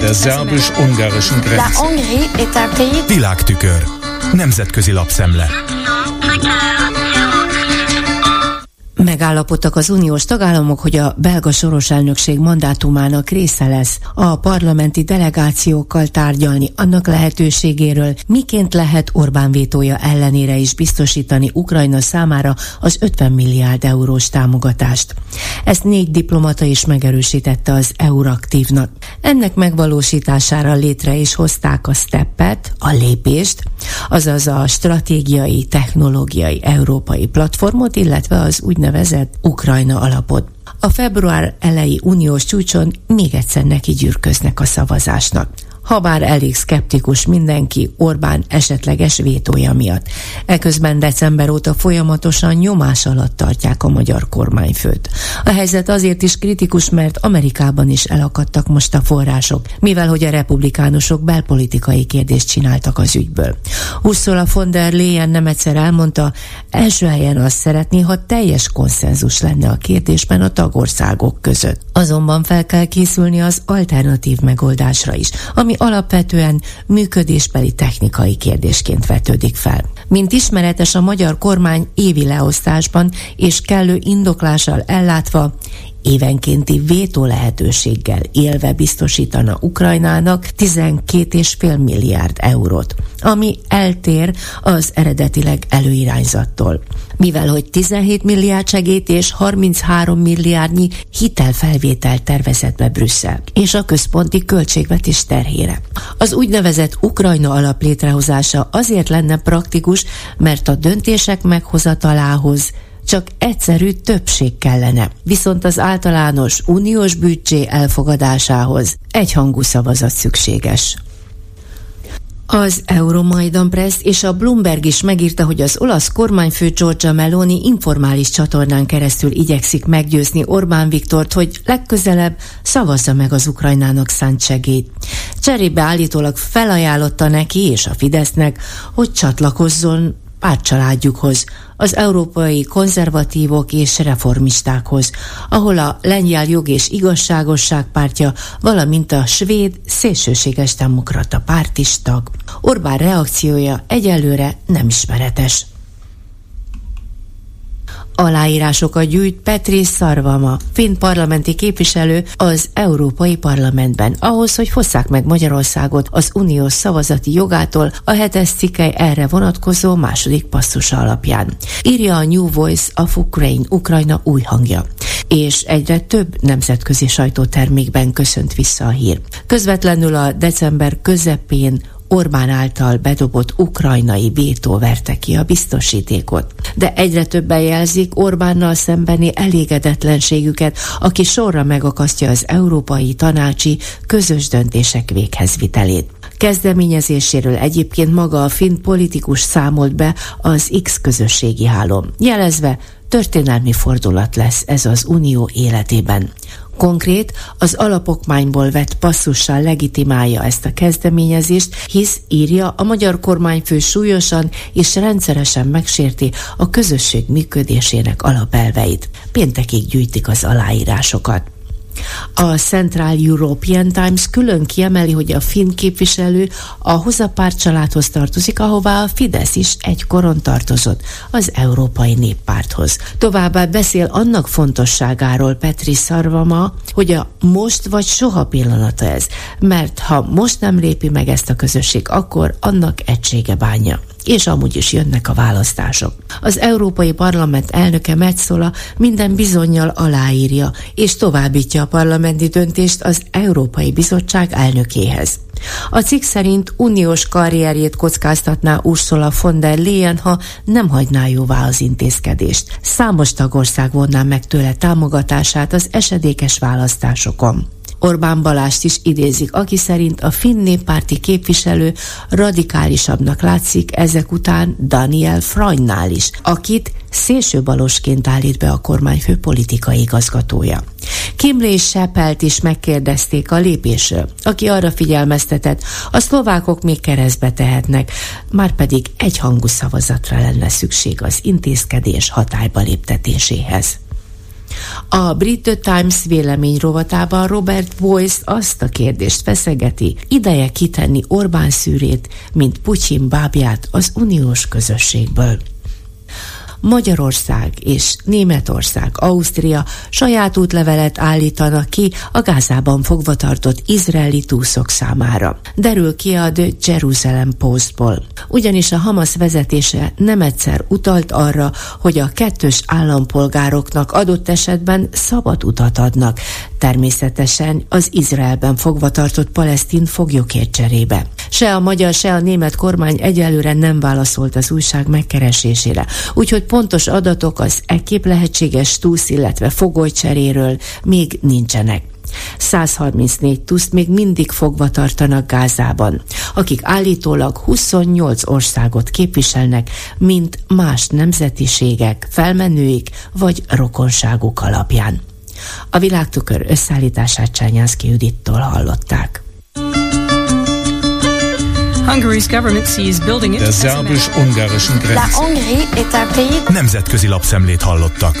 Der szerbus-ungarischen Grenze. Világtükör. Nemzetközi lapszemle. Megállapodtak az uniós tagállamok, hogy a belga soros elnökség mandátumának része lesz a parlamenti delegációkkal tárgyalni annak lehetőségéről, miként lehet Orbán vétója ellenére is biztosítani Ukrajna számára az 50 milliárd eurós támogatást. Ezt négy diplomata is megerősítette az Euraktívnak. Ennek megvalósítására létre is hozták a steppet, a lépést, azaz a stratégiai, technológiai európai platformot, illetve az úgynevezett úgynevezett Ukrajna alapot. A február elejé uniós csúcson még egyszer neki gyűrköznek a szavazásnak ha bár elég szkeptikus mindenki Orbán esetleges vétója miatt. Eközben december óta folyamatosan nyomás alatt tartják a magyar kormányfőt. A helyzet azért is kritikus, mert Amerikában is elakadtak most a források, mivel hogy a republikánusok belpolitikai kérdést csináltak az ügyből. Ursula von der Leyen nem egyszer elmondta, első helyen azt szeretné, ha teljes konszenzus lenne a kérdésben a tagországok között. Azonban fel kell készülni az alternatív megoldásra is, ami alapvetően működésbeli technikai kérdésként vetődik fel. Mint ismeretes a magyar kormány évi leosztásban és kellő indoklással ellátva évenkénti vétó lehetőséggel élve biztosítana Ukrajnának 12,5 milliárd eurót, ami eltér az eredetileg előirányzattól. Mivel hogy 17 milliárd segít és 33 milliárdnyi hitelfelvétel tervezett be Brüsszel, és a központi költségvetés terhére. Az úgynevezett Ukrajna alap létrehozása azért lenne praktikus, mert a döntések meghozatalához csak egyszerű többség kellene. Viszont az általános uniós büdzsé elfogadásához egyhangú szavazat szükséges. Az Euromaidan Press és a Bloomberg is megírta, hogy az olasz kormányfő Giorgia Meloni informális csatornán keresztül igyekszik meggyőzni Orbán Viktort, hogy legközelebb szavazza meg az Ukrajnának szánt segélyt. Cserébe állítólag felajánlotta neki és a Fidesznek, hogy csatlakozzon pártcsaládjukhoz, az európai konzervatívok és reformistákhoz, ahol a lengyel jog és igazságosság pártja, valamint a svéd szélsőséges demokrata párt is tag. Orbán reakciója egyelőre nem ismeretes. Aláírásokat gyűjt Petri Szarvama, finn parlamenti képviselő az Európai Parlamentben, ahhoz, hogy hozzák meg Magyarországot az uniós szavazati jogától a hetes cikkely erre vonatkozó második passzusa alapján. Írja a New Voice of Ukraine, Ukrajna új hangja és egyre több nemzetközi sajtótermékben köszönt vissza a hír. Közvetlenül a december közepén Orbán által bedobott ukrajnai vétó verte ki a biztosítékot. De egyre többen jelzik Orbánnal szembeni elégedetlenségüket, aki sorra megakasztja az európai tanácsi közös döntések véghezvitelét. Kezdeményezéséről egyébként maga a finn politikus számolt be az X közösségi hálón, jelezve történelmi fordulat lesz ez az unió életében. Konkrét, az alapokmányból vett passzussal legitimálja ezt a kezdeményezést, hisz írja a magyar kormányfő súlyosan és rendszeresen megsérti a közösség működésének alapelveit. Péntekig gyűjtik az aláírásokat. A Central European Times külön kiemeli, hogy a finn képviselő a Hozapárt családhoz tartozik, ahová a Fidesz is egykoron tartozott, az Európai Néppárthoz. Továbbá beszél annak fontosságáról Petri Szarvama, hogy a most vagy soha pillanata ez, mert ha most nem lépi meg ezt a közösség, akkor annak egysége bánja és amúgy is jönnek a választások. Az Európai Parlament elnöke Metzola minden bizonyal aláírja, és továbbítja a parlamenti döntést az Európai Bizottság elnökéhez. A cikk szerint uniós karrierjét kockáztatná Ursula von der Leyen, ha nem hagyná jóvá az intézkedést. Számos tagország vonná meg tőle támogatását az esedékes választásokon. Orbán Balást is idézik, aki szerint a finn néppárti képviselő radikálisabbnak látszik ezek után Daniel Frajnál is, akit szélsőbalosként állít be a kormányfő politikai igazgatója. Kimlé és Sepelt is megkérdezték a lépésről, aki arra figyelmeztetett, a szlovákok még keresztbe tehetnek, már pedig egyhangú szavazatra lenne szükség az intézkedés hatályba léptetéséhez. A Brit The Times vélemény rovatában Robert Boyce azt a kérdést feszegeti, ideje kitenni Orbán szűrét, mint Putyin bábját az uniós közösségből. Magyarország és Németország, Ausztria saját útlevelet állítanak ki a Gázában fogva tartott izraeli túszok számára. Derül ki a The Jerusalem Postból. Ugyanis a Hamas vezetése nem egyszer utalt arra, hogy a kettős állampolgároknak adott esetben szabad utat adnak, természetesen az Izraelben fogva tartott palesztin foglyokért cserébe. Se a magyar, se a német kormány egyelőre nem válaszolt az újság megkeresésére, úgyhogy pontos adatok az ekképp lehetséges túsz, illetve fogolycseréről még nincsenek. 134 tuszt még mindig fogva tartanak Gázában, akik állítólag 28 országot képviselnek, mint más nemzetiségek, felmenőik vagy rokonságuk alapján. A világtükör összeállítását Csányánszki Judittól hallották. Der szerbus-ungarischen Grenze. Nemzetközi lapszemlét hallottak.